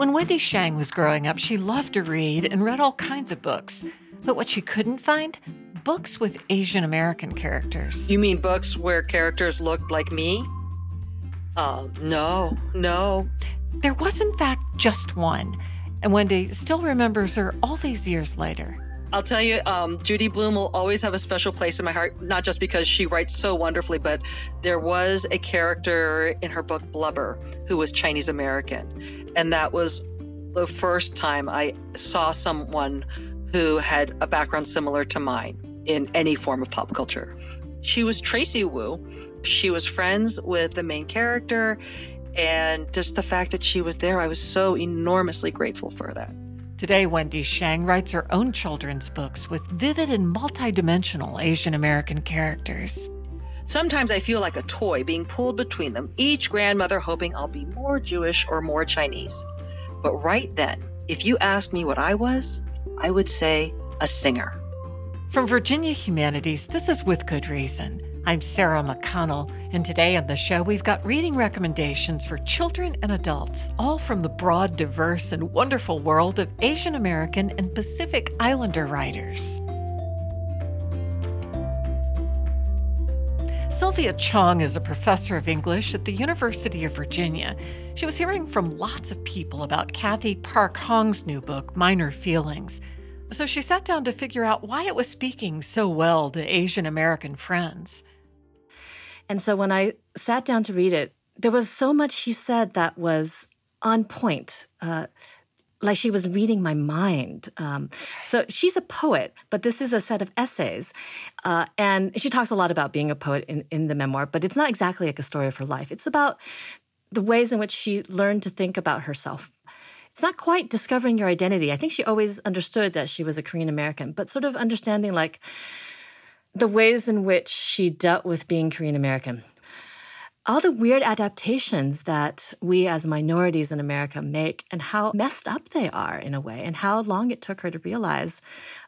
When Wendy Shang was growing up, she loved to read and read all kinds of books. But what she couldn't find? Books with Asian American characters. You mean books where characters looked like me? Uh, no, no. There was, in fact, just one. And Wendy still remembers her all these years later. I'll tell you, um, Judy Blume will always have a special place in my heart, not just because she writes so wonderfully, but there was a character in her book, Blubber, who was Chinese American. And that was the first time I saw someone who had a background similar to mine in any form of pop culture. She was Tracy Wu. She was friends with the main character. And just the fact that she was there, I was so enormously grateful for that. Today, Wendy Shang writes her own children's books with vivid and multidimensional Asian American characters. Sometimes I feel like a toy being pulled between them, each grandmother hoping I'll be more Jewish or more Chinese. But right then, if you asked me what I was, I would say a singer. From Virginia Humanities, this is With Good Reason. I'm Sarah McConnell, and today on the show we've got reading recommendations for children and adults, all from the broad, diverse, and wonderful world of Asian American and Pacific Islander writers. Sylvia Chong is a professor of English at the University of Virginia. She was hearing from lots of people about Cathy Park Hong's new book, Minor Feelings. So she sat down to figure out why it was speaking so well to Asian American friends. And so when I sat down to read it, there was so much she said that was on point. Uh, like she was reading my mind. Um, so she's a poet, but this is a set of essays. Uh, and she talks a lot about being a poet in, in the memoir, but it's not exactly like a story of her life. It's about the ways in which she learned to think about herself. It's not quite discovering your identity. I think she always understood that she was a Korean American, but sort of understanding like the ways in which she dealt with being Korean American all the weird adaptations that we as minorities in America make and how messed up they are in a way, and how long it took her to realize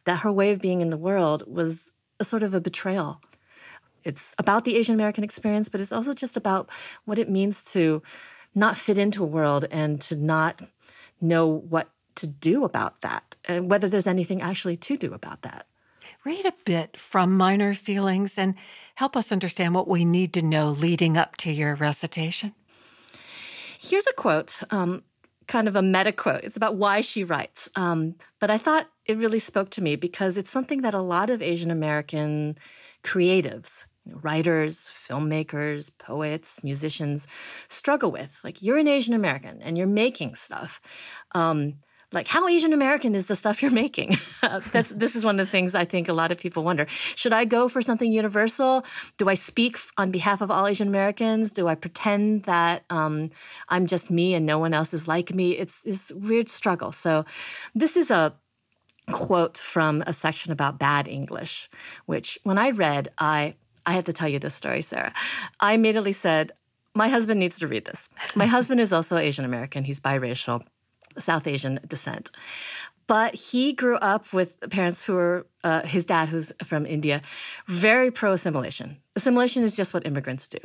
that her way of being in the world was a sort of a betrayal. It's about the Asian American experience, but it's also just about what it means to not fit into a world and to not know what to do about that, and whether there's anything actually to do about that. Read a bit from Minor Feelings and help us understand what we need to know leading up to your recitation. Here's a quote, um, kind of a meta quote. It's about why she writes. Um, but I thought it really spoke to me because it's something that a lot of Asian American creatives, writers, filmmakers, poets, musicians struggle with. Like, you're an Asian American and you're making stuff. Um, like how Asian American is the stuff you're making? That's, this is one of the things I think a lot of people wonder. Should I go for something universal? Do I speak on behalf of all Asian Americans? Do I pretend that um, I'm just me and no one else is like me? It's this weird struggle. So this is a quote from a section about bad English, which when I read, I I have to tell you this story, Sarah. I immediately said, my husband needs to read this. My husband is also Asian American. He's biracial. South Asian descent. But he grew up with parents who were, uh, his dad, who's from India, very pro assimilation. Assimilation is just what immigrants do.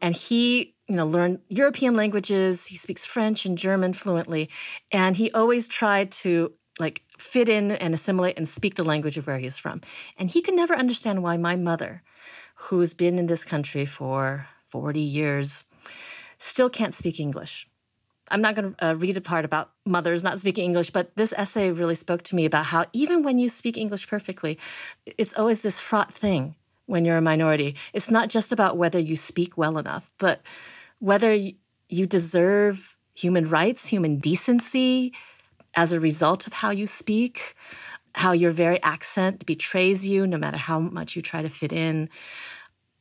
And he, you know, learned European languages. He speaks French and German fluently. And he always tried to like fit in and assimilate and speak the language of where he's from. And he could never understand why my mother, who's been in this country for 40 years, still can't speak English. I'm not going to uh, read a part about mothers not speaking English, but this essay really spoke to me about how even when you speak English perfectly, it's always this fraught thing when you're a minority. It's not just about whether you speak well enough, but whether you deserve human rights, human decency as a result of how you speak, how your very accent betrays you no matter how much you try to fit in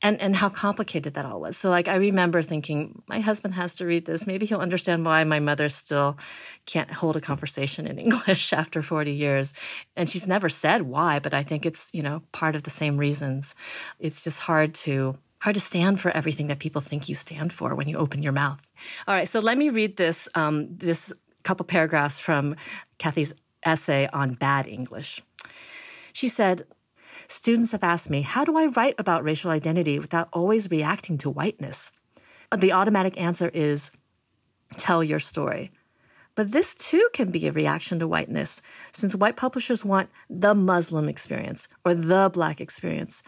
and and how complicated that all was. So like I remember thinking my husband has to read this. Maybe he'll understand why my mother still can't hold a conversation in English after 40 years. And she's never said why, but I think it's, you know, part of the same reasons. It's just hard to hard to stand for everything that people think you stand for when you open your mouth. All right, so let me read this um, this couple paragraphs from Cathy's essay on bad English. She said, Students have asked me, how do I write about racial identity without always reacting to whiteness? The automatic answer is tell your story. But this too can be a reaction to whiteness, since white publishers want the Muslim experience or the black experience.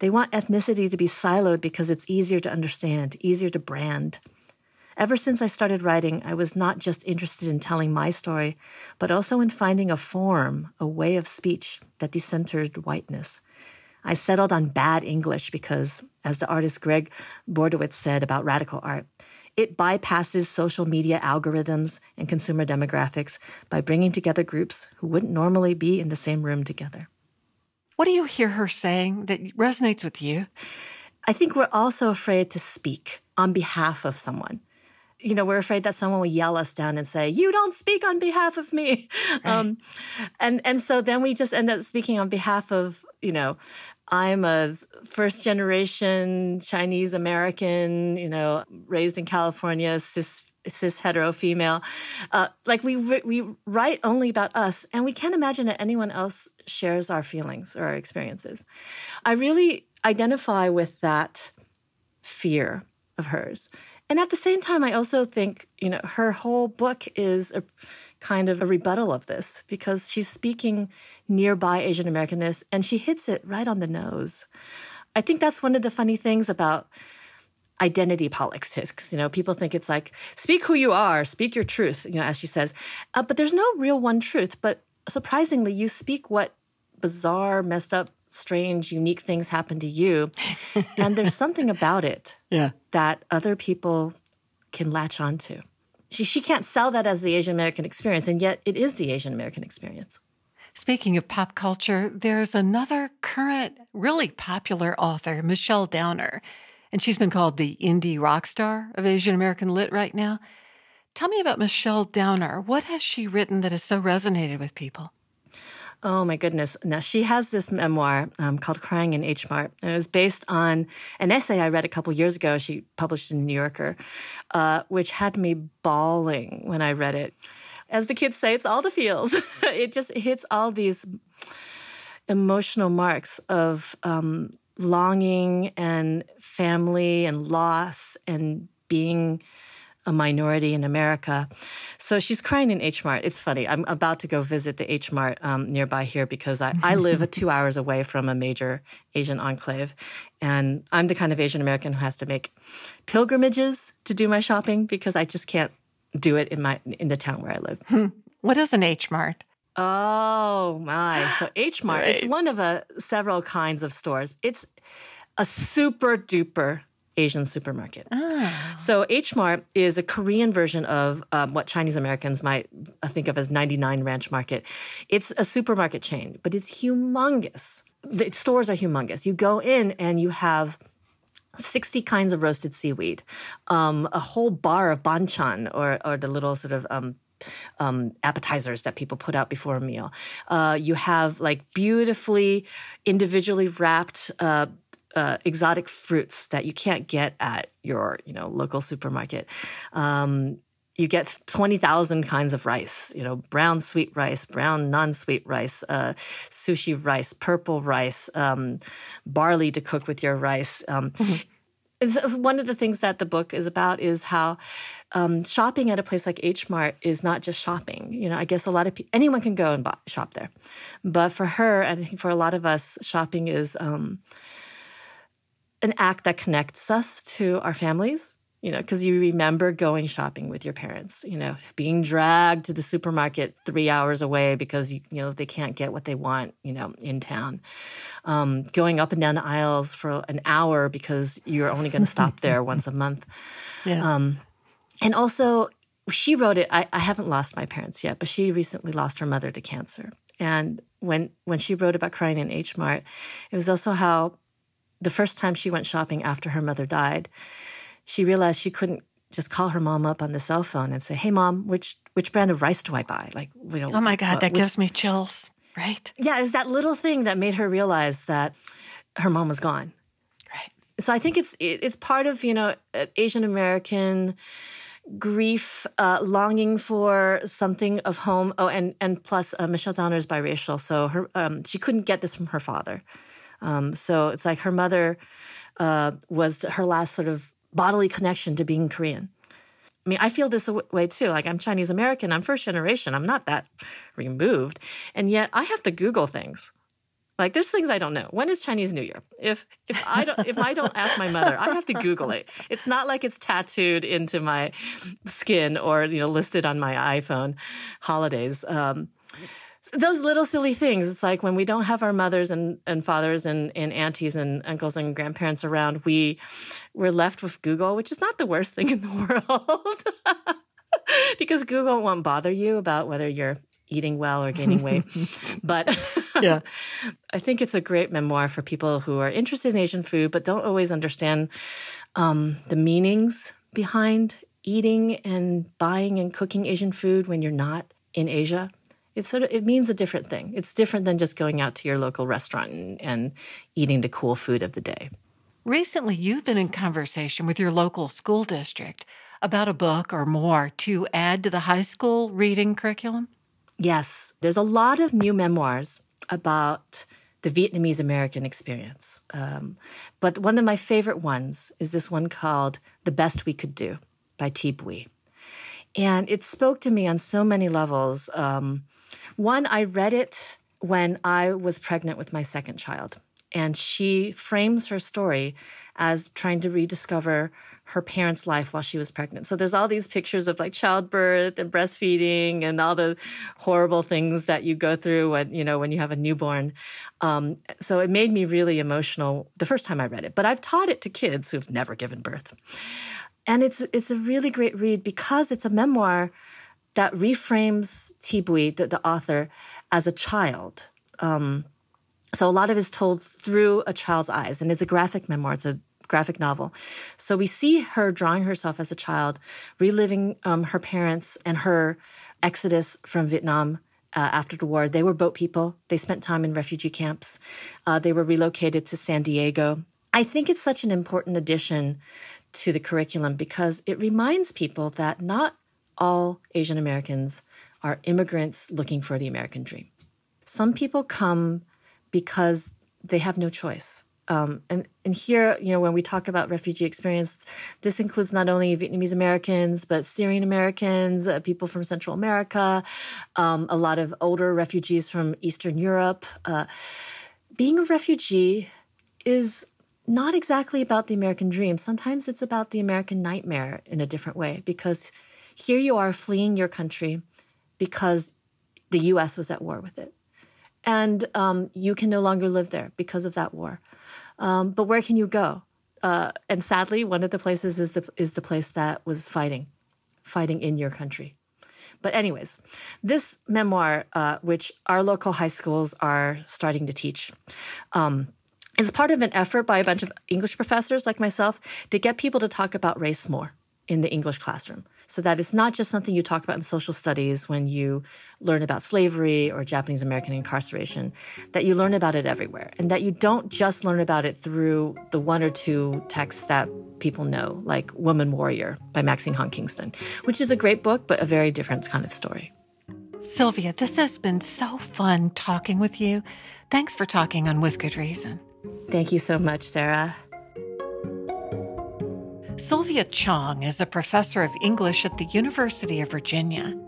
They want ethnicity to be siloed because it's easier to understand, easier to brand. Ever since I started writing, I was not just interested in telling my story, but also in finding a form, a way of speech that decentered whiteness. I settled on bad English because, as the artist Gregg Bordowitz said about radical art, it bypasses social media algorithms and consumer demographics by bringing together groups who wouldn't normally be in the same room together. What do you hear her saying that resonates with you? I think we're also afraid to speak on behalf of someone. You know, we're afraid that someone will yell us down and say, "You don't speak on behalf of me," right. um, and and so then we just end up speaking on behalf of you know I'm a first generation Chinese American, you know, raised in California, cis cis hetero female. Uh, like we we write only about us, and we can't imagine that anyone else shares our feelings or our experiences. I really identify with that fear of hers, and at the same time, I also think you know her whole book is a kind of a rebuttal of this because she's speaking nearby Asian Americanness and she hits it right on the nose. I think that's one of the funny things about identity politics. You know, people think it's like, speak who you are, speak your truth, you know, as she says. Uh, but there's no real one truth. But surprisingly, you speak what bizarre, messed up, strange, unique things happen to you. and there's something about it yeah. that other people can latch onto she, she can't sell that as the Asian American experience, and yet it is the Asian American experience. Speaking of pop culture, there's another current, really popular author, Michelle Zauner, and she's been called the indie rock star of Asian American lit right now. Tell me about Michelle Zauner. What has she written that has so resonated with people? Oh my goodness. Now, she has this memoir um, called Crying in H Mart. And it was based on an essay I read a couple years ago. She published in New Yorker, uh, which had me bawling when I read it. As the kids say, it's all the feels. it just hits all these emotional marks of um, longing and family and loss and being a minority in America. So she's crying in H Mart. It's funny. I'm about to go visit the H Mart um, nearby here because I, I live two hours away from a major Asian enclave. And I'm the kind of Asian American who has to make pilgrimages to do my shopping because I just can't do it in my in the town where I live. Hmm. What is an H Mart? Oh my. So H Mart, right. it's one of a, several kinds of stores. It's a super duper Asian supermarket. Oh. So H Mart is a Korean version of um, what Chinese Americans might uh, think of as 99 Ranch Market. It's a supermarket chain, but it's humongous. The stores are humongous. You go in and you have 60 kinds of roasted seaweed, um, a whole bar of banchan or, or the little sort of um, um, appetizers that people put out before a meal. Uh, you have like beautifully individually wrapped uh, uh, exotic fruits that you can't get at your you know local supermarket. Um, you get 20,000 kinds of rice, you know, brown sweet rice, brown non sweet rice, uh, sushi rice, purple rice, um, barley to cook with your rice. Um, mm-hmm. one of the things that the book is about is how um, shopping at a place like H Mart is not just shopping. You know, I guess a lot of people, anyone can go and buy, shop there. But for her, and I think for a lot of us, shopping is um, an act that connects us to our families you know, because you remember going shopping with your parents, you know, being dragged to the supermarket three hours away because, you, you know, they can't get what they want, you know, in town. Um, going up and down the aisles for an hour because you're only going to stop there once a month. Yeah. Um, and also, she wrote it. I, I haven't lost my parents yet, but she recently lost her mother to cancer. And when when she wrote about crying in H Mart, it was also how the first time she went shopping after her mother died, she realized she couldn't just call her mom up on the cell phone and say, "Hey, mom, which which brand of rice do I buy?" Like, you know, oh my god, that which, gives me chills. Right? Yeah, it's that little thing that made her realize that her mom was gone. Right. So I think it's it's part of you know Asian American grief, uh, longing for something of home. Oh, and and plus uh, Michelle Zauner is biracial, so her um, she couldn't get this from her father. Um, so it's like her mother uh, was her last sort of bodily connection to being Korean. I mean, I feel this way too. Like I'm Chinese American, I'm first generation, I'm not that removed. And yet I have to Google things. Like there's things I don't know. When is Chinese New Year? If if I don't if I don't ask my mother, I have to Google it. It's not like it's tattooed into my skin or you know listed on my iPhone holidays. Um, those little silly things. It's like when we don't have our mothers and, and fathers and, and aunties and uncles and grandparents around, we we're left with Google, which is not the worst thing in the world. because Google won't bother you about whether you're eating well or gaining weight. but yeah, I think it's a great memoir for people who are interested in Asian food but don't always understand um, the meanings behind eating and buying and cooking Asian food when you're not in Asia. It's sort of it means a different thing. It's different than just going out to your local restaurant and, and eating the cool food of the day. Recently, you've been in conversation with your local school district about a book or more to add to the high school reading curriculum. Yes, there's a lot of new memoirs about the Vietnamese American experience. Um, but one of my favorite ones is this one called The Best We Could Do by Thi Bui. And it spoke to me on so many levels. Um, one, I read it when I was pregnant with my second child. And she frames her story as trying to rediscover her parents' life while she was pregnant. So there's all these pictures of like childbirth and breastfeeding and all the horrible things that you go through when you know when you have a newborn. Um, so it made me really emotional the first time I read it. But I've taught it to kids who've never given birth, and it's it's a really great read because it's a memoir that reframes Thi Bui, the, the author, as a child. Um, so a lot of it is told through a child's eyes, and it's a graphic memoir. It's a graphic novel. So we see her drawing herself as a child, reliving um, her parents and her exodus from Vietnam uh, after the war. They were boat people. They spent time in refugee camps. Uh, they were relocated to San Diego. I think it's such an important addition to the curriculum because it reminds people that not all Asian Americans are immigrants looking for the American dream. Some people come because they have no choice. Um, and and here, you know, when we talk about refugee experience, this includes not only Vietnamese Americans but Syrian Americans, uh, people from Central America, um, a lot of older refugees from Eastern Europe. Uh, being a refugee is not exactly about the American dream. Sometimes it's about the American nightmare in a different way because here you are fleeing your country because the U.S. was at war with it, and um, you can no longer live there because of that war. Um, but where can you go? Uh, and sadly, one of the places is the is the place that was fighting, fighting in your country. But anyways, this memoir, uh, which our local high schools are starting to teach, um, is part of an effort by a bunch of English professors like myself to get people to talk about race more in the English classroom so that it's not just something you talk about in social studies when you learn about slavery or Japanese American incarceration, that you learn about it everywhere and that you don't just learn about it through the one or two texts that people know, like Woman Warrior by Maxine Hong Kingston, which is a great book, but a very different kind of story. Sylvia, this has been so fun talking with you. Thanks for talking on With Good Reason. Thank you so much, Sarah. Sylvia Chong is a professor of English at the University of Virginia.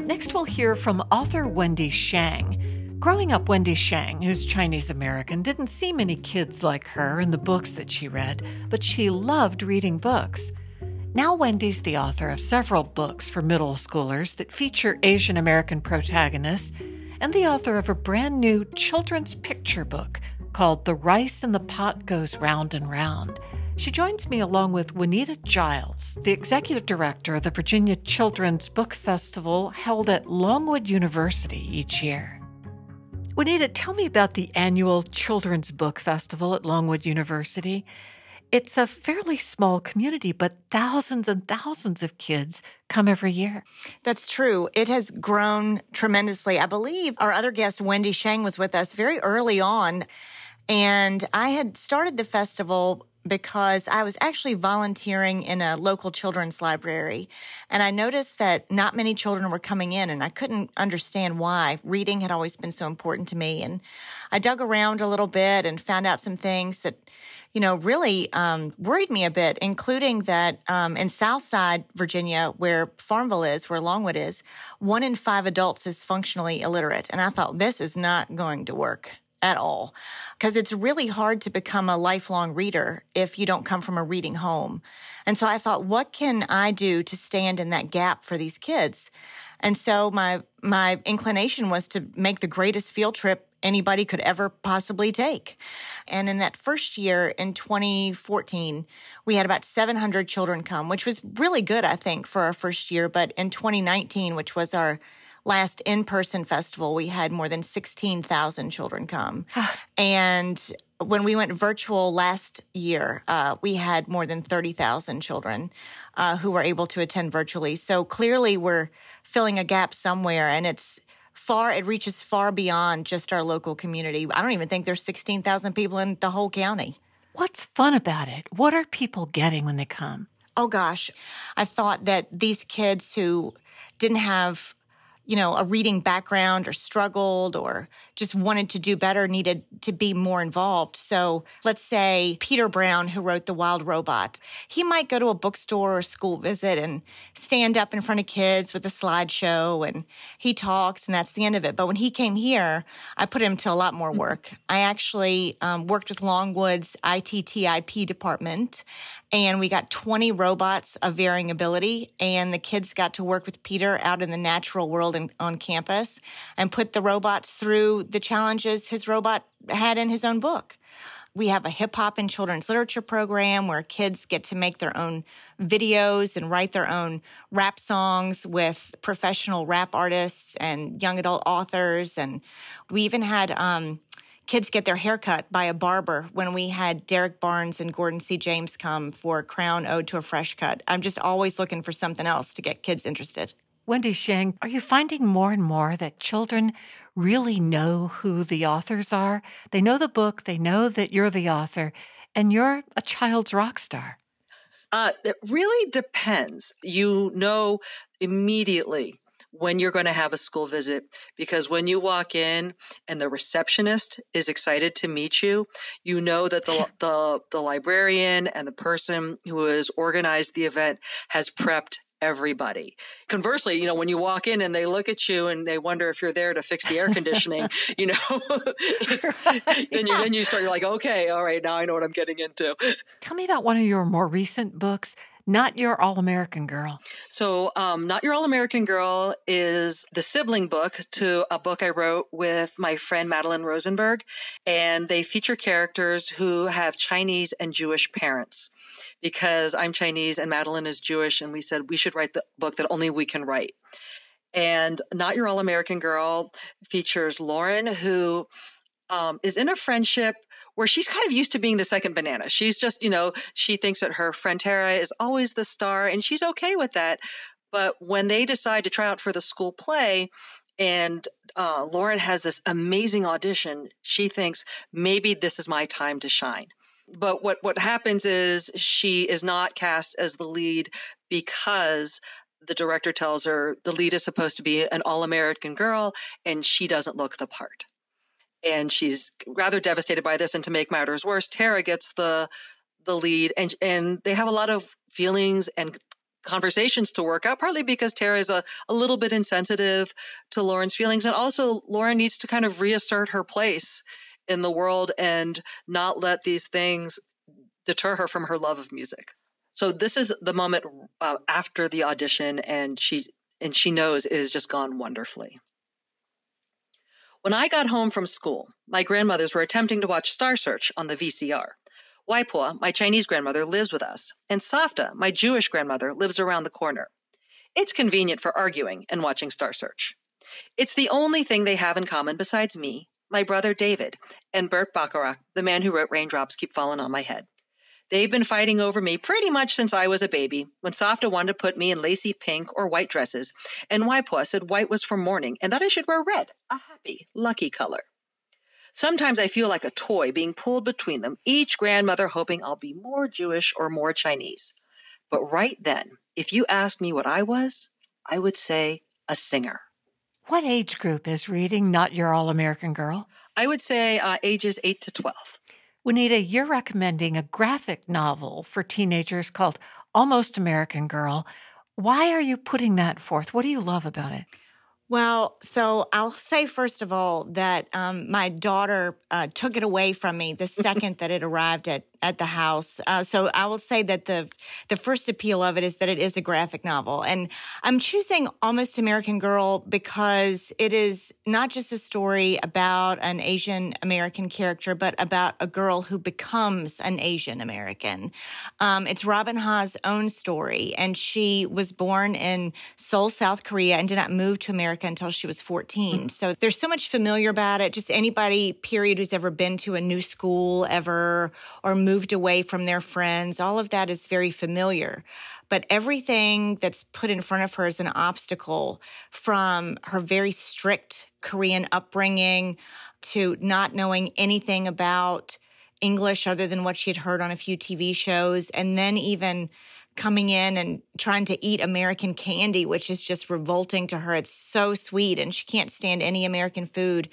Next, we'll hear from author Wendy Shang. Growing up, Wendy Shang, who's Chinese American, didn't see many kids like her in the books that she read, but she loved reading books. Now, Wendy's the author of several books for middle schoolers that feature Asian American protagonists and the author of a brand new children's picture book called The Rice in the Pot Goes Round and Round. She joins me along with Juanita Giles, the executive director of the Virginia Children's Book Festival held at Longwood University each year. Juanita, tell me about the annual Children's Book Festival at Longwood University. It's a fairly small community, but thousands and thousands of kids come every year. That's true. It has grown tremendously. I believe our other guest, Wendy Shang, was with us very early on and I had started the festival because I was actually volunteering in a local children's library. And I noticed that not many children were coming in, and I couldn't understand why. Reading had always been so important to me. And I dug around a little bit and found out some things that, you know, really um, worried me a bit, including that um, in Southside, Virginia, where Farmville is, where Longwood is, one in five adults is functionally illiterate. And I thought, this is not going to work at all because it's really hard to become a lifelong reader if you don't come from a reading home. And so I thought, what can I do to stand in that gap for these kids? And so my my inclination was to make the greatest field trip anybody could ever possibly take. And in that first year in 2014, we had about 700 children come, which was really good, I think, for our first year. But in 2019, which was our last in person festival, we had more than 16,000 children come. and when we went virtual last year, uh, we had more than 30,000 children uh, who were able to attend virtually. So clearly, we're filling a gap somewhere, and it's far, it reaches far beyond just our local community. I don't even think there's 16,000 people in the whole county. What's fun about it? What are people getting when they come? Oh gosh, I thought that these kids who didn't have you know, a reading background or struggled or just wanted to do better needed to be more involved. So let's say Peter Brown, who wrote The Wild Robot, he might go to a bookstore or school visit and stand up in front of kids with a slideshow and he talks and that's the end of it. But when he came here, I put him to a lot more mm-hmm. work. I actually um, worked with Longwood's ITTIP department and we got 20 robots of varying ability and the kids got to work with peter out in the natural world in, on campus and put the robots through the challenges his robot had in his own book we have a hip hop and children's literature program where kids get to make their own videos and write their own rap songs with professional rap artists and young adult authors. And we even had um, kids get their hair cut by a barber when we had Derrick Barnes and Gordon C. James come for Crown Ode to a Fresh Cut. I'm just always looking for something else to get kids interested. Wendy Sheng, are you finding more and more that children really know who the authors are? They know the book, they know that you're the author, and you're a child's rock star. Uh, it really depends. You know immediately when you're going to have a school visit because when you walk in and the receptionist is excited to meet you you know that the the, the librarian and the person who has organized the event has prepped everybody. Conversely, you know, when you walk in and they look at you and they wonder if you're there to fix the air conditioning, you know, right. then you then you start you're like, okay, all right, now I know what I'm getting into. Tell me about one of your more recent books not Your All American Girl. So, um, Not Your All American Girl is the sibling book to a book I wrote with my friend Madelyn Rosenberg. And they feature characters who have Chinese and Jewish parents because I'm Chinese and Madelyn is Jewish. And we said we should write the book that only we can write. And Not Your All American Girl features Lauren, who um, is in a friendship where she's kind of used to being the second banana. She's just, you know, she thinks that her friend Tara is always the star and she's okay with that. But when they decide to try out for the school play, and uh, Lauren has this amazing audition, she thinks maybe this is my time to shine. But what, what happens is she is not cast as the lead because the director tells her the lead is supposed to be an all American girl and she doesn't look the part and she's rather devastated by this. And to make matters worse, Tara gets the the lead, and and they have a lot of feelings and conversations to work out. Partly because Tara is a, a little bit insensitive to Lauren's feelings, and also Lauren needs to kind of reassert her place in the world and not let these things deter her from her love of music. So this is the moment uh, after the audition, and she and she knows it has just gone wonderfully. When I got home from school, my grandmothers were attempting to watch Star Search on the VCR. Waipo, my Chinese grandmother, lives with us, and Safta, my Jewish grandmother, lives around the corner. It's convenient for arguing and watching Star Search. It's the only thing they have in common besides me, my brother David, and Burt Bacharach, the man who wrote Raindrops Keep Falling on My Head. They've been fighting over me pretty much since I was a baby, when Safta wanted to put me in lacy pink or white dresses, and Waipo said white was for mourning and that I should wear red, a happy, lucky color. Sometimes I feel like a toy being pulled between them, each grandmother hoping I'll be more Jewish or more Chinese. But right then, if you asked me what I was, I would say a singer. What age group is reading Not Your All American Girl? I would say uh, ages 8 to 12. Juanita, you're recommending a graphic novel for teenagers called Almost American Girl. Why are you putting that forth? What do you love about it? Well, so I'll say first of all that um, my daughter uh, took it away from me the second that it arrived at at the house. Uh, so I will say that the the first appeal of it is that it is a graphic novel, and I'm choosing Almost American Girl because it is not just a story about an Asian American character, but about a girl who becomes an Asian American. Um, it's Robin Ha's own story, and she was born in Seoul, South Korea, and did not move to America until she was 14. Mm-hmm. So there's so much familiar about it. Just anybody, period, who's ever been to a new school ever or moved away from their friends. All of that is very familiar. But everything that's put in front of her is an obstacle from her very strict Korean upbringing to not knowing anything about English other than what she had heard on a few TV shows. And then even coming in and trying to eat American candy, which is just revolting to her. It's so sweet and she can't stand any American food.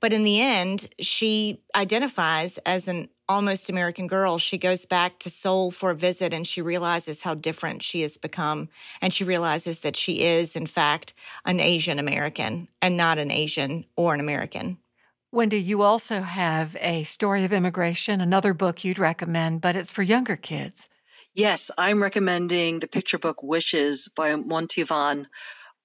But in the end, she identifies as an almost American girl. She goes back to Seoul for a visit and she realizes how different she has become. And she realizes that she is, in fact, an Asian American and not an Asian or an American. Wendy, you also have a story of immigration, another book you'd recommend, but it's for younger kids. Yes, I'm recommending the picture book Wishes by Muon Thi Van.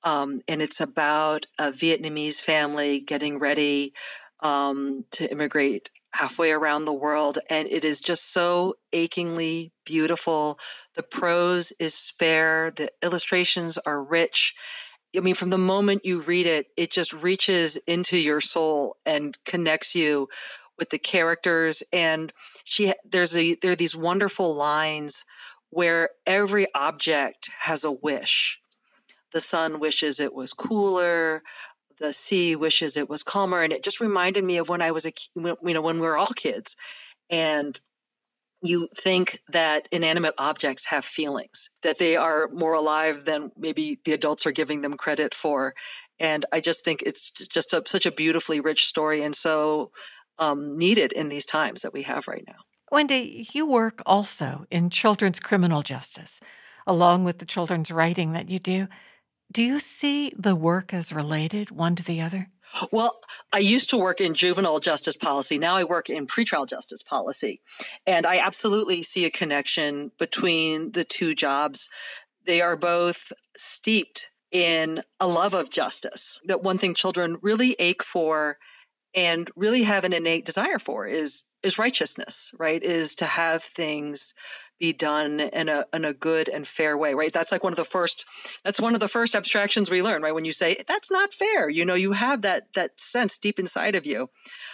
Um, and it's about a Vietnamese family getting ready um, to immigrate halfway around the world. And it is just so achingly beautiful. The prose is spare, the illustrations are rich. I mean, from the moment you read it, it just reaches into your soul and connects you with the characters. And she, there's a, there are these wonderful lines where every object has a wish the sun wishes it was cooler the sea wishes it was calmer and it just reminded me of when i was a you know when we were all kids and you think that inanimate objects have feelings that they are more alive than maybe the adults are giving them credit for and i just think it's just a, such a beautifully rich story and so um, needed in these times that we have right now. Wendy you work also in children's criminal justice along with the children's writing that you do do you see the work as related one to the other? Well, I used to work in juvenile justice policy. Now I work in pretrial justice policy. And I absolutely see a connection between the two jobs. They are both steeped in a love of justice. That one thing children really ache for and really have an innate desire for is is righteousness, right? Is to have things be done in a in a good and fair way, right? That's like one of the first that's one of the first abstractions we learn, right? When you say that's not fair, you know, you have that that sense deep inside of you.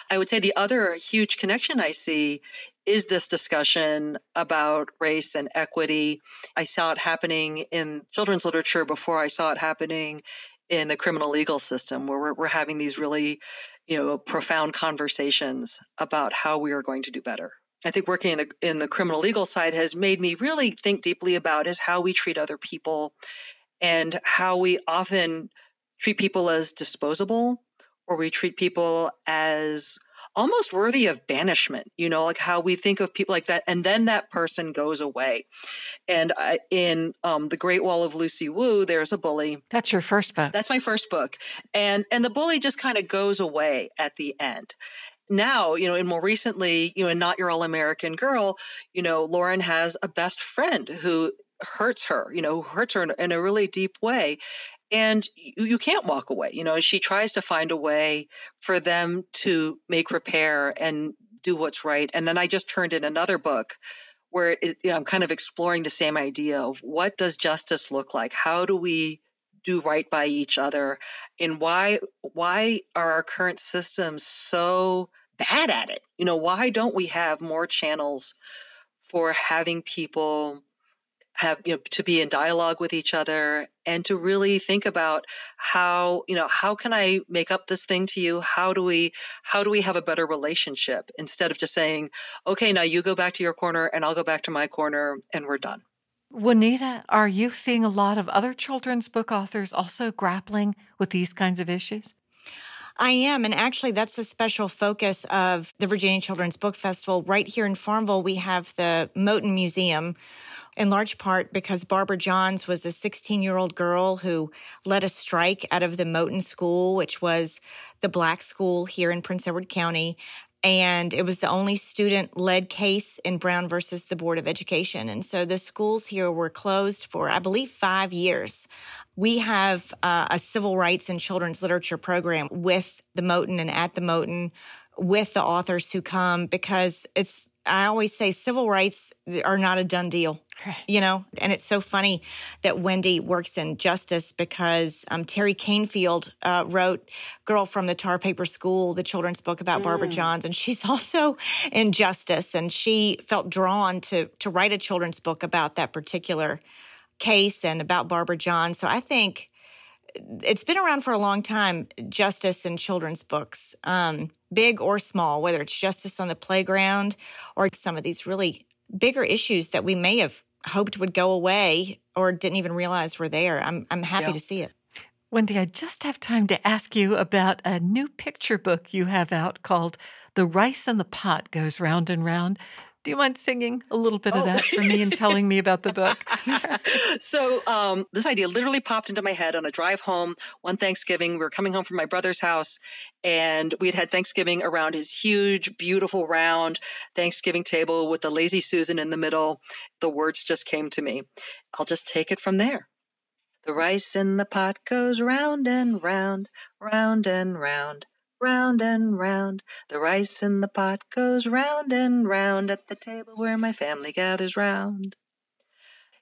I would say the other huge connection I see is this discussion about race and equity. I saw it happening in children's literature before I saw it happening in the criminal legal system, where we're, we're having these really, you know, profound conversations about how we are going to do better. I think working in the in the criminal legal side has made me really think deeply about is how we treat other people and how we often treat people as disposable or we treat people as almost worthy of banishment you know like how we think of people like that and then that person goes away. And I, in um, the great wall of lucy wu there's a bully. That's your first book. That's my first book. And and the bully just kind of goes away at the end now, you know, and more recently, you know, in Not Your All American Girl, you know, Lauren has a best friend who hurts her, you know, who hurts her in, in a really deep way. And you, you can't walk away. You know, she tries to find a way for them to make repair and do what's right. And then I just turned in another book where it, you know, I'm kind of exploring the same idea of what does justice look like? How do we do right by each other? And why why are our current systems so bad at it. You know, why don't we have more channels for having people have you know to be in dialogue with each other and to really think about how you know how can i make up this thing to you how do we how do we have a better relationship instead of just saying okay now you go back to your corner and i'll go back to my corner and we're done Juanita, are you seeing a lot of other children's book authors also grappling with these kinds of issues? I am. And actually, that's a special focus of the Virginia Children's Book Festival. Right here in Farmville, we have the Moton Museum, in large part because Barbara Johns was a 16 year old girl who led a strike out of the Moton School, which was the black school here in Prince Edward County. And it was the only student led case in Brown versus the Board of Education. And so the schools here were closed for, I believe, five years we have uh, a civil rights and children's literature program with the Moton and at the Moton with the authors who come because it's I always say civil rights are not a done deal, you know? And it's so funny that Wendy works in justice because um, Teri Kanefield uh, wrote Girl from the Tar Paper School, the children's book about mm. Barbara Johns. And she's also in justice. And she felt drawn to, to write a children's book about that particular case and about Barbara John. So I think it's been around for a long time, justice in children's books, um, big or small, whether it's justice on the playground or some of these really bigger issues that we may have hoped would go away or didn't even realize were there. I'm, I'm happy yeah. to see it. Wendy, I just have time to ask you about a new picture book you have out called The Rice in the Pot Goes Round and Round. Do you mind singing a little bit oh. of that for me and telling me about the book? so, um, this idea literally popped into my head on a drive home one Thanksgiving. We were coming home from my brother's house, and we had had Thanksgiving around his huge, beautiful, round Thanksgiving table with the lazy Susan in the middle. The words just came to me. I'll just take it from there. The rice in the pot goes round and round, round and round. Round and round, the rice in the pot goes round and round at the table where my family gathers round.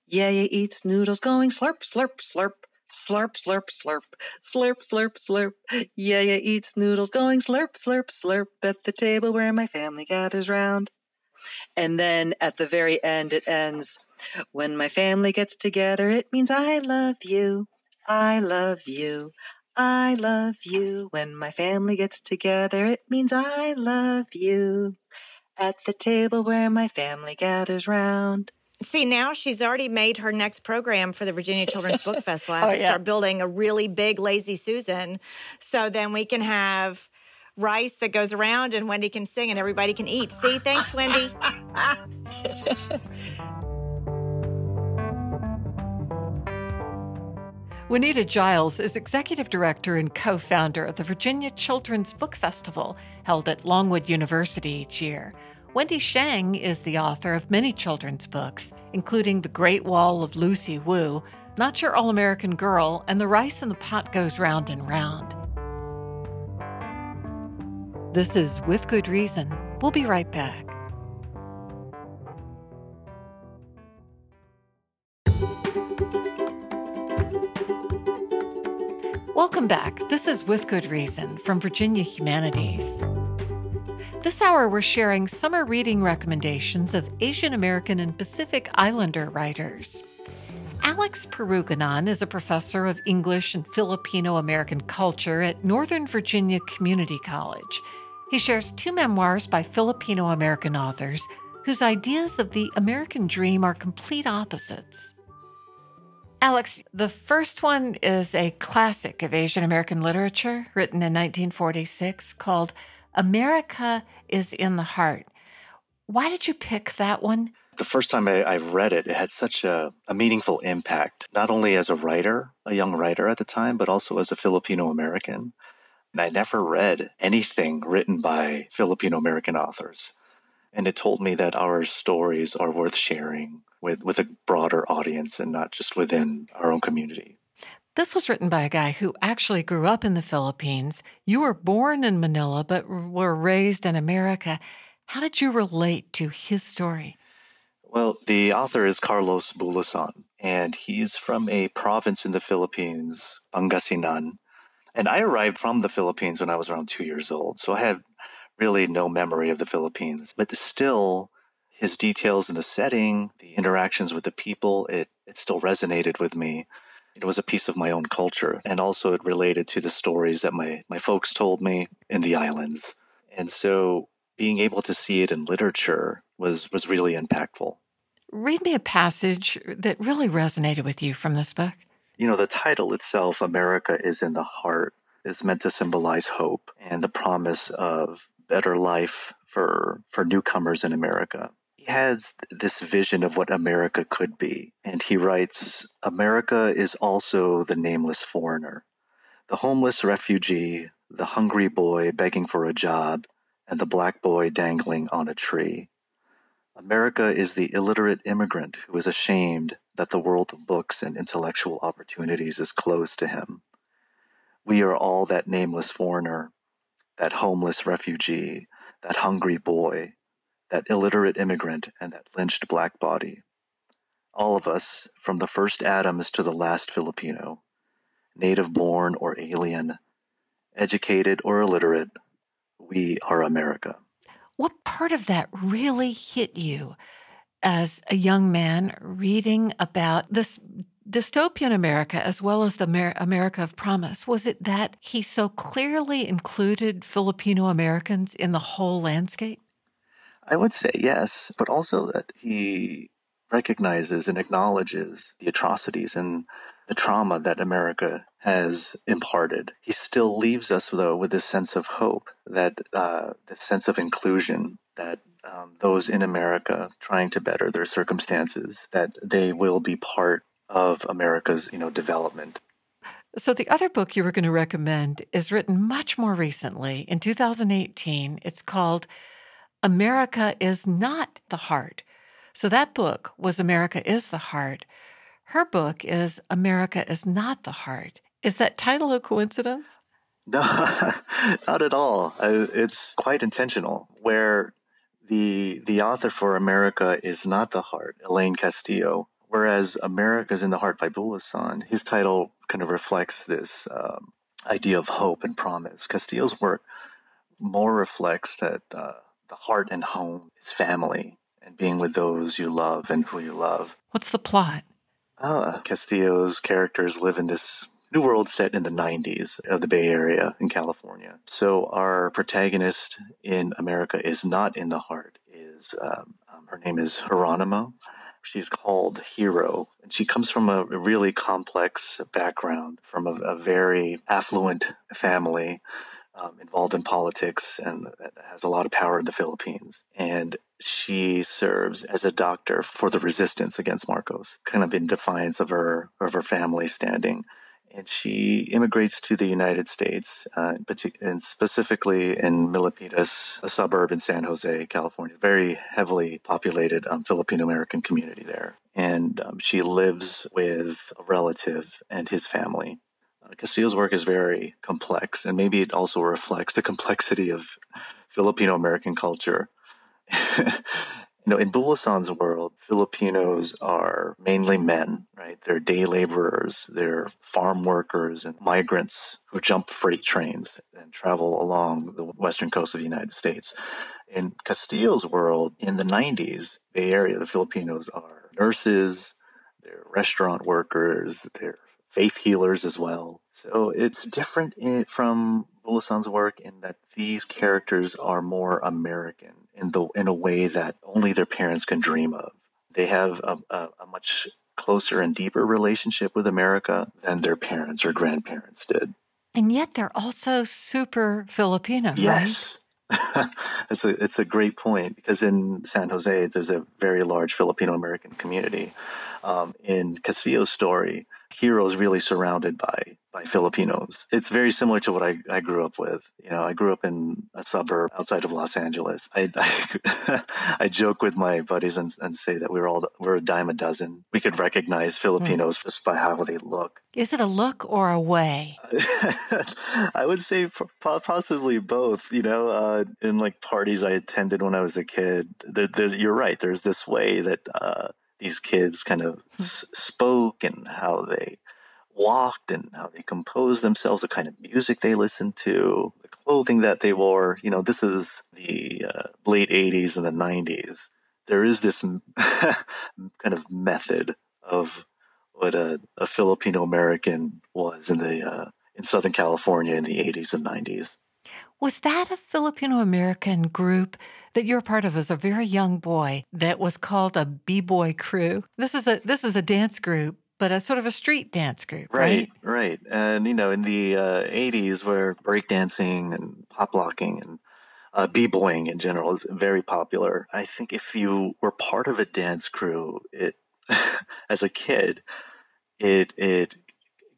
Yaya eats noodles going slurp, slurp, slurp, slurp, slurp, slurp, slurp, slurp, slurp. Yaya eats noodles going slurp, slurp, slurp at the table where my family gathers round. And then at the very end, it ends When my family gets together, it means I love you. I love you. I love you. When my family gets together, it means I love you. At the table where my family gathers round. See, now she's already made her next program for the Virginia Children's Book Festival. I oh, have oh, to yeah. start building a really big Lazy Susan so then we can have rice that goes around and Wendy can sing and everybody can eat. See, thanks, Wendy. Juanita Giles is executive director and co founder of the Virginia Children's Book Festival, held at Longwood University each year. Wendy Shang is the author of many children's books, including The Great Wall of Lucy Wu, Not Your All American Girl, and The Rice in the Pot Goes Round and Round. This is With Good Reason. We'll be right back. Welcome back. This is With Good Reason from Virginia Humanities. This hour, we're sharing summer reading recommendations of Asian American and Pacific Islander writers. Alex Puruganan is a professor of English and Filipino American culture at Northern Virginia Community College. He shares two memoirs by Filipino American authors whose ideas of the American dream are complete opposites. Alex, the first one is a classic of Asian American literature written in 1946 called America is in the Heart. Why did you pick that one? The first time I, I read it, it had such a, a meaningful impact, not only as a writer, a young writer at the time, but also as a Filipino American. And I never read anything written by Filipino American authors. And it told me that our stories are worth sharing with, with a broader audience and not just within our own community. This was written by a guy who actually grew up in the Philippines. You were born in Manila, but were raised in America. How did you relate to his story? Well, the author is Carlos Bulosan, and he's from a province in the Philippines, Pangasinan. And I arrived from the Philippines when I was around two years old, so I had really no memory of the Philippines. But still, his details in the setting, the interactions with the people, it, it still resonated with me. It was a piece of my own culture. And also it related to the stories that my, my folks told me in the islands. And so being able to see it in literature was, was really impactful. Read me a passage that really resonated with you from this book. You know, the title itself, America is in the Heart, is meant to symbolize hope and the promise of better life for, for newcomers in America. He has this vision of what America could be. And he writes America is also the nameless foreigner, the homeless refugee, the hungry boy begging for a job, and the black boy dangling on a tree. America is the illiterate immigrant who is ashamed that the world of books and intellectual opportunities is closed to him. We are all that nameless foreigner, that homeless refugee, that hungry boy, that illiterate immigrant, and that lynched black body. All of us, from the first Adams to the last Filipino, native born or alien, educated or illiterate, we are America. What part of that really hit you as a young man reading about this dystopian America as well as the Amer- America of promise? Was it that he so clearly included Filipino Americans in the whole landscape? I would say yes, but also that he recognizes and acknowledges the atrocities and the trauma that America has imparted. He still leaves us, though, with this sense of hope, that uh, this sense of inclusion, that um, those in America trying to better their circumstances, that they will be part of America's, you know, development. So the other book you were going to recommend is written much more recently in 2018. It's called America is Not the Heart. So that book was America is the Heart. Her book is America is Not the Heart. Is that title a coincidence? No, not at all. It's quite intentional. Where the the author for America is not the heart, Elaine Castillo, whereas America is in the Heart by Bulosan, his title kind of reflects this um, idea of hope and promise. Castillo's work more reflects that uh, the heart and home is family and being with those you love and who you love. What's the plot? Uh, Castillo's characters live in this new world set in the 90s of the Bay Area in California. So our protagonist in America is not in the heart. Is um, um, her name is Geronimo. She's called Hero, and she comes from a really complex background, from a, a very affluent family um, involved in politics and has a lot of power in the Philippines. And she serves as a doctor for the resistance against Marcos, kind of in defiance of her of her family standing. And she immigrates to the United States, uh, and specifically in Milpitas, a suburb in San Jose, California, very heavily populated um, Filipino American community there. And um, she lives with a relative and his family. Castillo's work is very complex, and maybe it also reflects the complexity of Filipino American culture. you know, in Bulosan's world, Filipinos are mainly men, right? They're day laborers, they're farm workers and migrants who jump freight trains and travel along the western coast of the United States. In Castillo's world, in the 90s, Bay Area, the Filipinos are nurses, they're restaurant workers, they're faith healers as well. So it's different in, from Bulosan's work in that these characters are more American in the in a way that only their parents can dream of. They have a, a, a much closer and deeper relationship with America than their parents or grandparents did. And yet they're also super Filipino, yes. right? it's a it's a great point because in San Jose there's a very large Filipino American community. Um, in Castillo's story, Hero's really surrounded by by Filipinos. It's very similar to what I, I grew up with. You know, I grew up in a suburb outside of Los Angeles. I I, I joke with my buddies and, and say that we're all we're a dime a dozen. We could recognize Filipinos mm. just by how they look. Is it a look or a way? I would say possibly both. You know, uh, in like parties I attended when I was a kid, there, you're right. There's this way that. Uh, these kids kind of hmm. s- spoke and how they walked and how they composed themselves, the kind of music they listened to, the clothing that they wore. You know, this is the uh, late 80s and the 90s. there is this kind of method of what a, a Filipino American was in the uh, in Southern California in the 80s and 90s. Was that a Filipino American group that you're part of as a very young boy that was called a b-boy crew? This is a this is a dance group, but a sort of a street dance group, right? Right, right. And you know, in the uh, 80s, where breakdancing and pop locking and uh, b-boying in general is very popular. I think if you were part of a dance crew, it as a kid, it it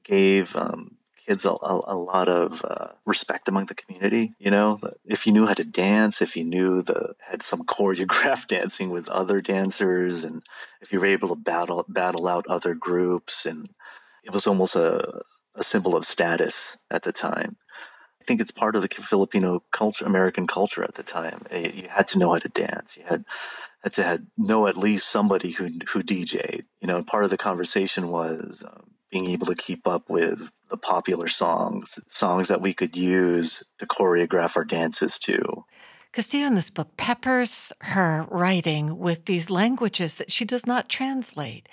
gave um, kids a, a, a lot of uh, respect among the community. You know, if you knew how to dance, if you knew the had some choreographed dancing with other dancers, and if you were able to battle battle out other groups, and it was almost a a symbol of status at the time. I think it's part of the Filipino culture, American culture at the time. Eh, you had to know how to dance. You had had to had, know at least somebody who who DJ'd. You know, and part of the conversation was um, being able to keep up with the popular songs, songs that we could use to choreograph our dances to. Castillo in this book peppers her writing with these languages that she does not translate.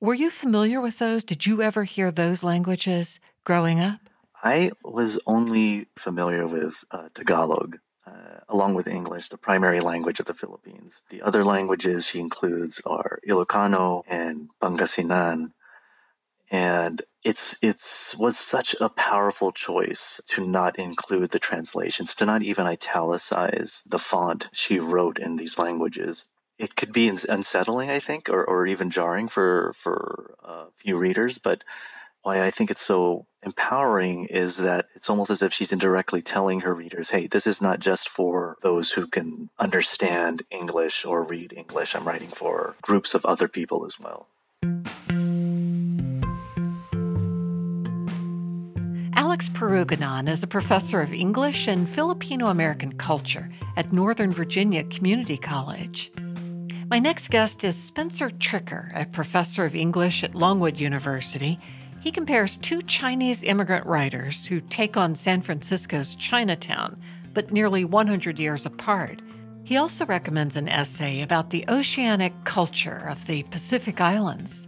Were you familiar with those? Did you ever hear those languages growing up? I was only familiar with uh, Tagalog, uh, along with English, the primary language of the Philippines. The other languages she includes are Ilocano and Pangasinan, and it's it's was such a powerful choice to not include the translations, to not even italicize the font she wrote in these languages. It could be unsettling, I think, or, or even jarring for for a few readers. But why I think it's so empowering is that it's almost as if she's indirectly telling her readers, "Hey, this is not just for those who can understand English or read English. I'm writing for groups of other people as well." Alex Puruganan is a professor of English and Filipino American culture at Northern Virginia Community College. My next guest is Spencer Tricker, a professor of English at Longwood University. He compares two Chinese immigrant writers who take on San Francisco's Chinatown, but nearly 100 years apart. He also recommends an essay about the oceanic culture of the Pacific Islands.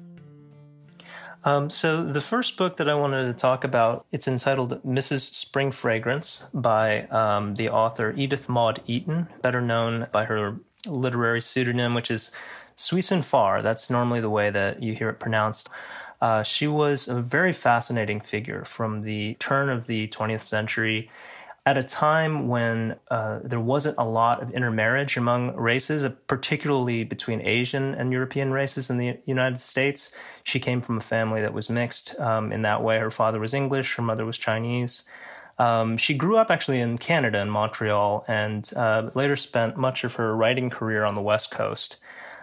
Um, so the first book that I wanted to talk about, it's entitled Mrs. Spring Fragrance by um, the author Edith Maud Eaton, better known by her literary pseudonym, which is Sui Sin Far. That's normally the way that you hear it pronounced. Uh, she was a very fascinating figure from the turn of the 20th century at a time when uh, there wasn't a lot of intermarriage among races, uh, particularly between Asian and European races in the United States. She came from a family that was mixed um, in that way. Her father was English, her mother was Chinese. Um, she grew up actually in Canada, in Montreal, and uh, later spent much of her writing career on the West Coast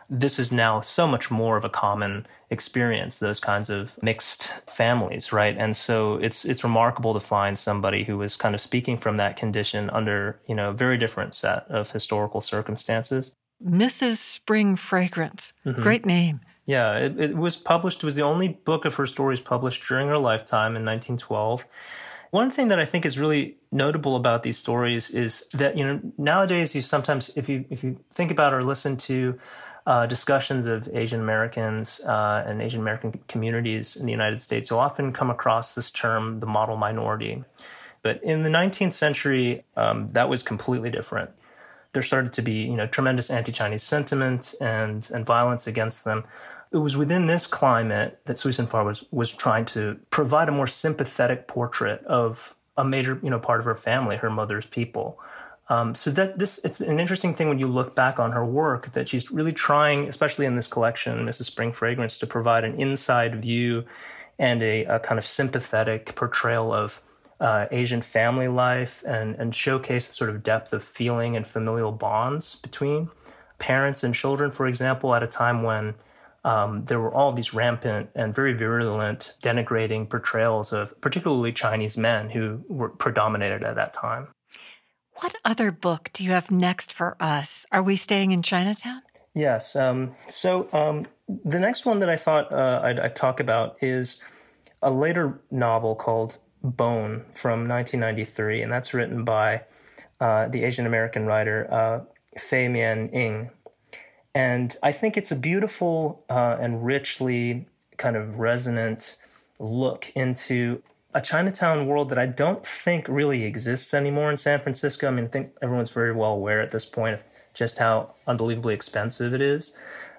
this is now so much more of a common experience those kinds of mixed families right? And so it's it's remarkable to find somebody who was kind of speaking from that condition under you know a very different set of historical circumstances. Mrs spring fragrance. Mm-hmm. great name. Yeah it, it was published it was the only book of her stories published during her lifetime in 1912 one thing that I think is really notable about these stories is that you know nowadays you sometimes if you if you think about or listen to uh, discussions of Asian Americans uh, and Asian American communities in the United States, you'll often come across this term, the model minority. But in the 19th century, um, that was completely different. There started to be, you know, tremendous anti-Chinese sentiment and and violence against them. It was within this climate that Sui Sin Far was was trying to provide a more sympathetic portrait of a major, you know, part of her family, her mother's people. Um, so that this it's an interesting thing when you look back on her work that she's really trying, especially in this collection, Mrs. Spring Fragrance, to provide an inside view and a, a kind of sympathetic portrayal of uh, Asian family life and and showcase the sort of depth of feeling and familial bonds between parents and children, for example, at a time when um, there were all these rampant and very virulent denigrating portrayals of particularly Chinese men who were predominated at that time. What other book do you have next for us? Are we staying in Chinatown? Yes. Um, so um, the next one that I thought uh, I'd, I'd, talk about is a later novel called Bone from 1993, and that's written by uh, the Asian American writer uh, Fae Myenne Ng. And I think it's a beautiful uh, and richly kind of resonant look into a Chinatown world that I don't think really exists anymore in San Francisco. I mean, I think everyone's very well aware at this point of just how unbelievably expensive it is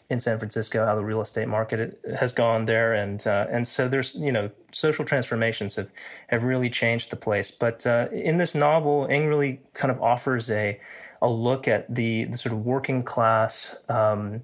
in San Francisco, how the real estate market has gone there, and uh, and so there's you know social transformations have have really changed the place. But uh, in this novel, Ng really kind of offers a a look at the, the sort of working class. Um,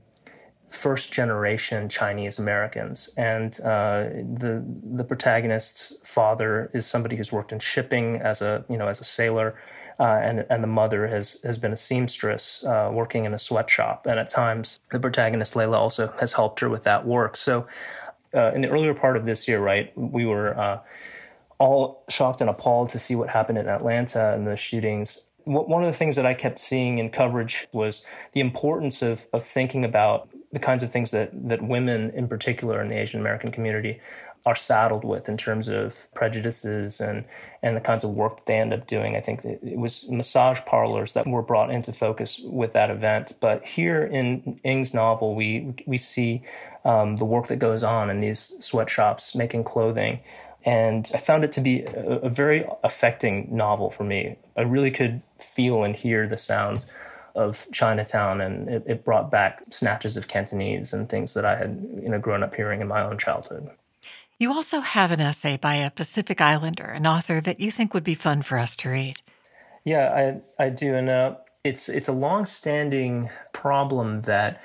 first generation Chinese Americans. And uh, the the protagonist's father is somebody who's worked in shipping as a you know as a sailor. Uh, and and the mother has has been a seamstress uh, working in a sweatshop, and at times the protagonist Leila also has helped her with that work. So, uh, in the earlier part of this year, right, we were uh, all shocked and appalled to see what happened in Atlanta and the shootings one of the things that I kept seeing in coverage was the importance of, of thinking about the kinds of things that, that women, in particular in the Asian American community, are saddled with in terms of prejudices and, and the kinds of work that they end up doing. I think it was massage parlors that were brought into focus with that event. But here in Ng's novel, we, we see um, the work that goes on in these sweatshops making clothing. And I found it to be a, a very affecting novel for me. I really could feel and hear the sounds of Chinatown, and it, it, brought back snatches of Cantonese and things that I had you know grown up hearing in my own childhood. You also have an essay by a Pacific Islander, an author that you think would be fun for us to read. Yeah, I I do, and uh, it's it's a long-standing problem that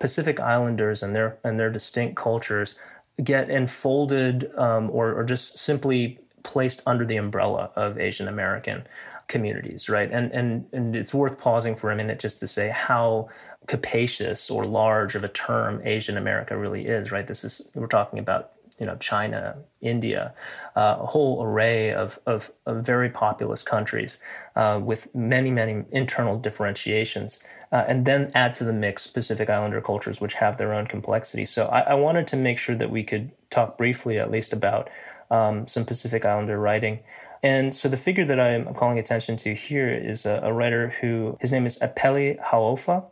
Pacific Islanders and their and their distinct cultures get enfolded um, or, or just simply placed under the umbrella of Asian American communities, right? And and and it's worth pausing for a minute just to say how capacious or large of a term Asian America really is, right? This is we're talking about you know China, India, uh, a whole array of, of, of very populous countries uh, with many many internal differentiations, uh, and then add to the mix Pacific Islander cultures which have their own complexity. So I, I wanted to make sure that we could talk briefly, at least, about um, some Pacific Islander writing. And so the figure that I'm calling attention to here is a, a writer who his name is Epeli Hau'ofa.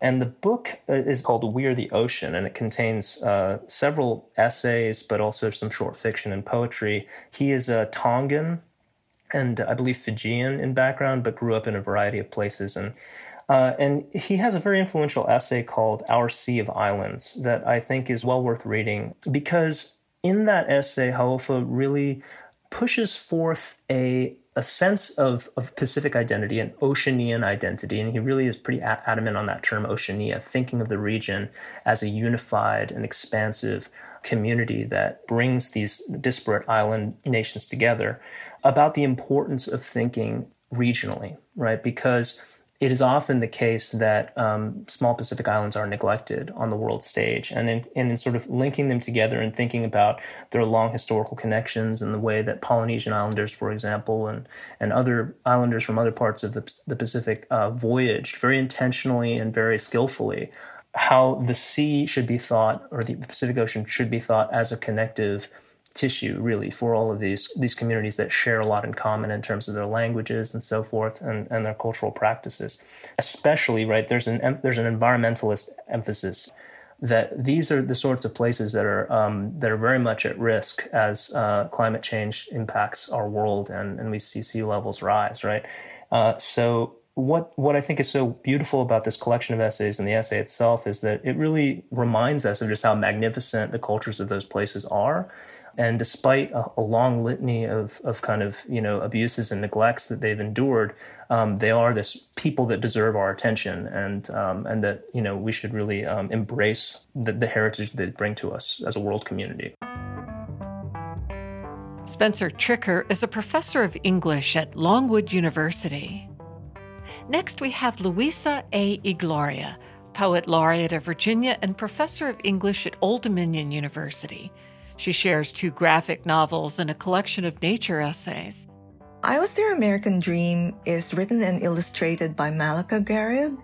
And the book uh, is called We Are the Ocean, and it contains uh, several essays, but also some short fiction and poetry. He is a Tongan and I believe Fijian in background, but grew up in a variety of places. And uh, and he has a very influential essay called Our Sea of Islands that I think is well worth reading because in that essay, Hau'ofa really pushes forth a a sense of, of Pacific identity, an Oceanian identity, and he really is pretty adamant on that term Oceania, thinking of the region as a unified and expansive community that brings these disparate island nations together, about the importance of thinking regionally, right? Because it is often the case that um, small Pacific islands are neglected on the world stage, and in, and in sort of linking them together and thinking about their long historical connections and the way that Polynesian islanders, for example, and and other islanders from other parts of the, the Pacific uh, voyaged very intentionally and very skillfully, how the sea should be thought or the Pacific Ocean should be thought as a connective tissue really for all of these these communities that share a lot in common in terms of their languages and so forth and, and their cultural practices. Especially right there's an there's an environmentalist emphasis that these are the sorts of places that are um, that are very much at risk as uh, climate change impacts our world and, and we see sea levels rise right? Uh, so what what I think is so beautiful about this collection of essays and the essay itself is that it really reminds us of just how magnificent the cultures of those places are and despite a, a, long litany of, of kind of you know abuses and neglects that they've endured, um, they are this people that deserve our attention, and um, and that you know we should really um, embrace the, the heritage they bring to us as a world community. Spencer Tricker is a professor of English at Longwood University. Next, we have Luisa A. Igloria, poet laureate of Virginia and professor of English at Old Dominion University. She shares two graphic novels and a collection of nature essays. I Was Their American Dream is written and illustrated by Malaka Gharib.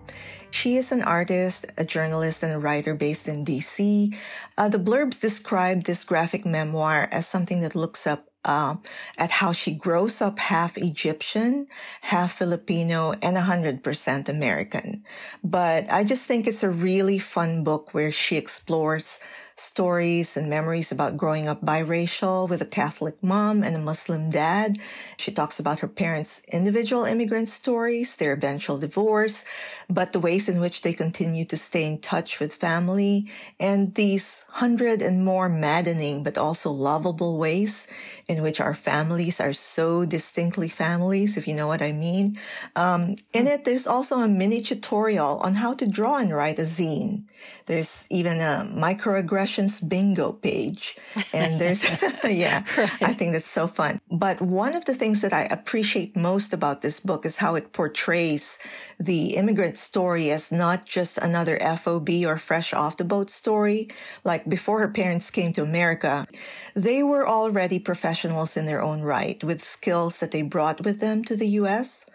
She is an artist, a journalist, and a writer based in DC. Uh, the blurbs describe this graphic memoir as something that looks up uh, at how she grows up half Egyptian, half Filipino, and 100% American. But I just think it's a really fun book where she explores stories and memories about growing up biracial with a Catholic mom and a Muslim dad. She talks about her parents' individual immigrant stories, their eventual divorce, but the ways in which they continue to stay in touch with family and these hundred and more maddening but also lovable ways in which our families are so distinctly families, if you know what I mean. Um, in it, there's also a mini tutorial on how to draw and write a zine. There's even a microaggressions bingo page. And there's, yeah, right. I think that's so fun. But one of the things that I appreciate most about this book is how it portrays the immigrant story as not just another FOB or fresh off the boat story. Like before her parents came to America, they were already professionals in their own right with skills that they brought with them to the US.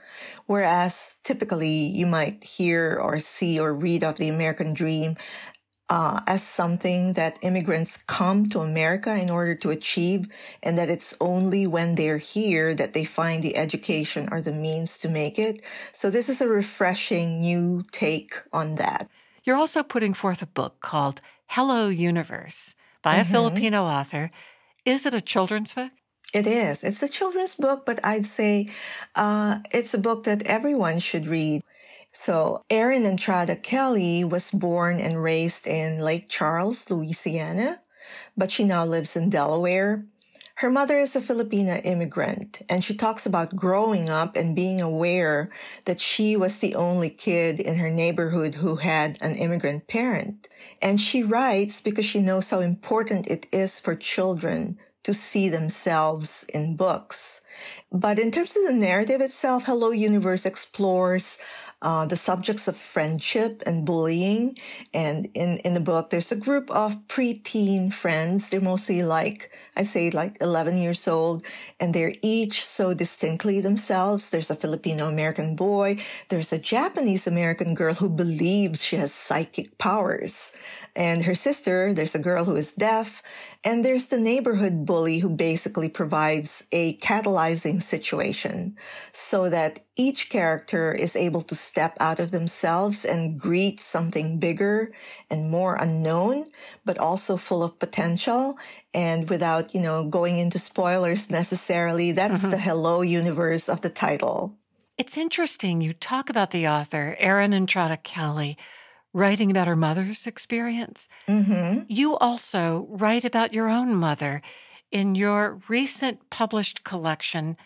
Whereas typically you might hear or see or read of the American dream uh, as something that immigrants come to America in order to achieve, and that it's only when they're here that they find the education or the means to make it. So, this is a refreshing new take on that. You're also putting forth a book called Hello Universe by a mm-hmm. Filipino author. Is it a children's book? It is. It's a children's book, but I'd say uh, it's a book that everyone should read. So Erin Entrada Kelly was born and raised in Lake Charles, Louisiana, but she now lives in Delaware. Her mother is a Filipina immigrant, and she talks about growing up and being aware that she was the only kid in her neighborhood who had an immigrant parent. And she writes because she knows how important it is for children to see themselves in books. But in terms of the narrative itself, Hello Universe explores uh, the subjects of friendship and bullying. And in, in the book, there's a group of preteen friends. They're mostly like, I say like 11 years old, and they're each so distinctly themselves. There's a Filipino American boy. There's a Japanese American girl who believes she has psychic powers. And her sister, there's a girl who is deaf. And there's the neighborhood bully who basically provides a catalyzing situation so that each character is able to step out of themselves and greet something bigger and more unknown, but also full of potential. And without, you know, going into spoilers necessarily, that's mm-hmm. the hello universe of the title. It's interesting. You talk about the author, Erin Entrada Kelly, writing about her mother's experience. Mm-hmm. You also write about your own mother in your recent published collection,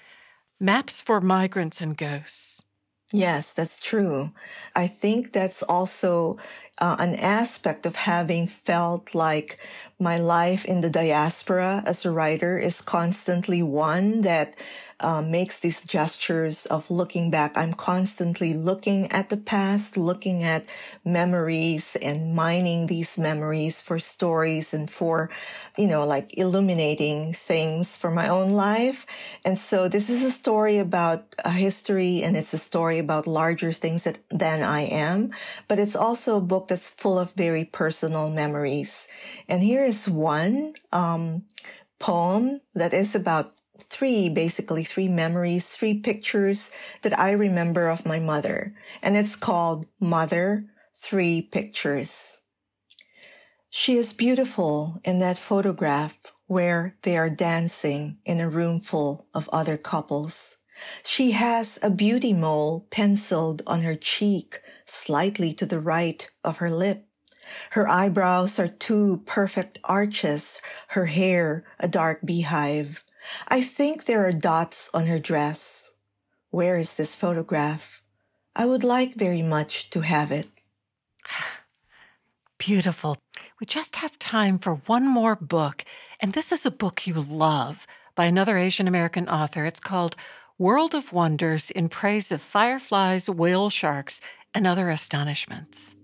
Maps for Migrants and Ghosts. Yes, that's true. I think that's also uh, an aspect of having felt like my life in the diaspora as a writer is constantly one that uh, makes these gestures of looking back. I'm constantly looking at the past, looking at memories and mining these memories for stories and for, you know, like illuminating things for my own life. And so this is a story about a history and it's a story about larger things that, than I am, but it's also a book that's full of very personal memories. And here is one, um, poem that is about three, basically three memories, three pictures that I remember of my mother. And it's called Mother Three Pictures. She is beautiful in that photograph where they are dancing in a room full of other couples. She has a beauty mole penciled on her cheek, slightly to the right of her lip. Her eyebrows are two perfect arches, her hair a dark beehive. I think there are dots on her dress. Where is this photograph? I would like very much to have it. Beautiful. We just have time for one more book, and this is a book you love by another Asian American author. It's called World of Wonders in Praise of Fireflies, Whale Sharks, and Other Astonishments.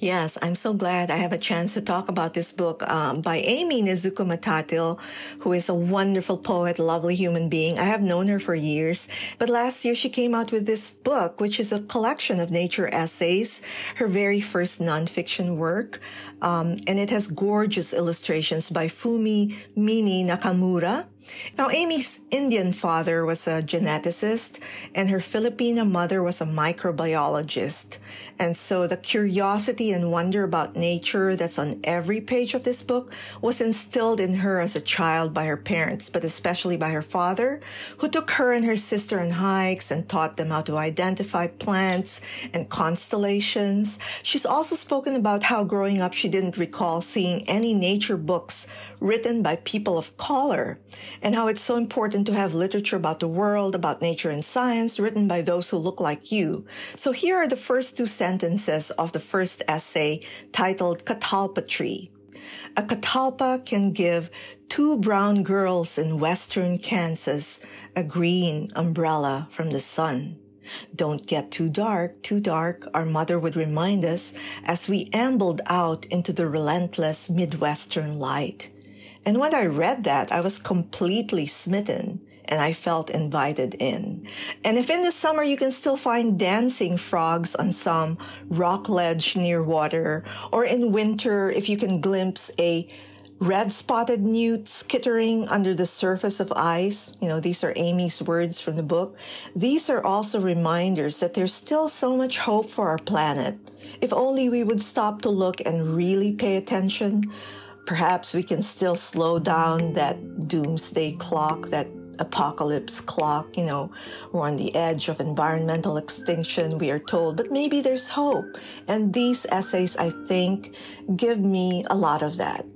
Yes, I'm so glad I have a chance to talk about this book um, by Aimee Nezhukumatathil, who is a wonderful poet, lovely human being. I have known her for years, but last year she came out with this book, which is a collection of nature essays, her very first nonfiction work, um, and it has gorgeous illustrations by Fumi Mini Nakamura Now, Aimee's Indian father was a geneticist, and her Filipino mother was a microbiologist. And so the curiosity and wonder about nature that's on every page of this book was instilled in her as a child by her parents, but especially by her father, who took her and her sister on hikes and taught them how to identify plants and constellations. She's also spoken about how growing up she didn't recall seeing any nature books written by people of color and how it's so important to have literature about the world, about nature and science written by those who look like you. So here are the first two sentences of the first essay titled Catalpa Tree. A catalpa can give two brown girls in western Kansas a green umbrella from the sun. Don't get too dark, too dark, our mother would remind us as we ambled out into the relentless Midwestern light. And when I read that, I was completely smitten and I felt invited in. And if in the summer you can still find dancing frogs on some rock ledge near water, or in winter if you can glimpse a red spotted newt skittering under the surface of ice, you know, these are Aimee's words from the book. These are also reminders that there's still so much hope for our planet. If only we would stop to look and really pay attention perhaps we can still slow down that doomsday clock, that apocalypse clock. You know, we're on the edge of environmental extinction, we are told, but maybe there's hope. And these essays, I think, give me a lot of that.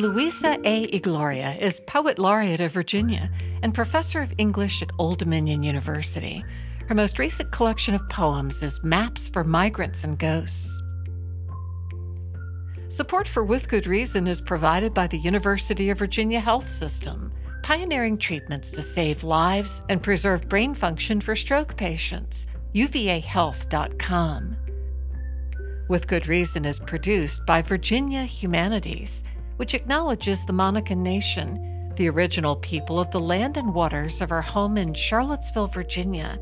Luisa A. Igloria is Poet Laureate of Virginia and Professor of English at Old Dominion University. Her most recent collection of poems is Maps for Migrants and Ghosts. Support for With Good Reason is provided by the University of Virginia Health System, pioneering treatments to save lives and preserve brain function for stroke patients. UVAHealth.com. With Good Reason is produced by Virginia Humanities, which acknowledges the Monacan Nation, the original people of the land and waters of our home in Charlottesville, Virginia.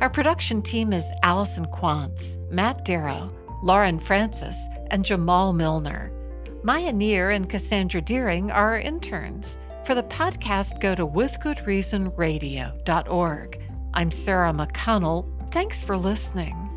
Our production team is Allison Quantz, Matt Darrow, Lauren Francis, and Jamal Milner. Maya Neer and Cassandra Deering are our interns. For the podcast, go to withgoodreasonradio.org. I'm Sarah McConnell. Thanks for listening.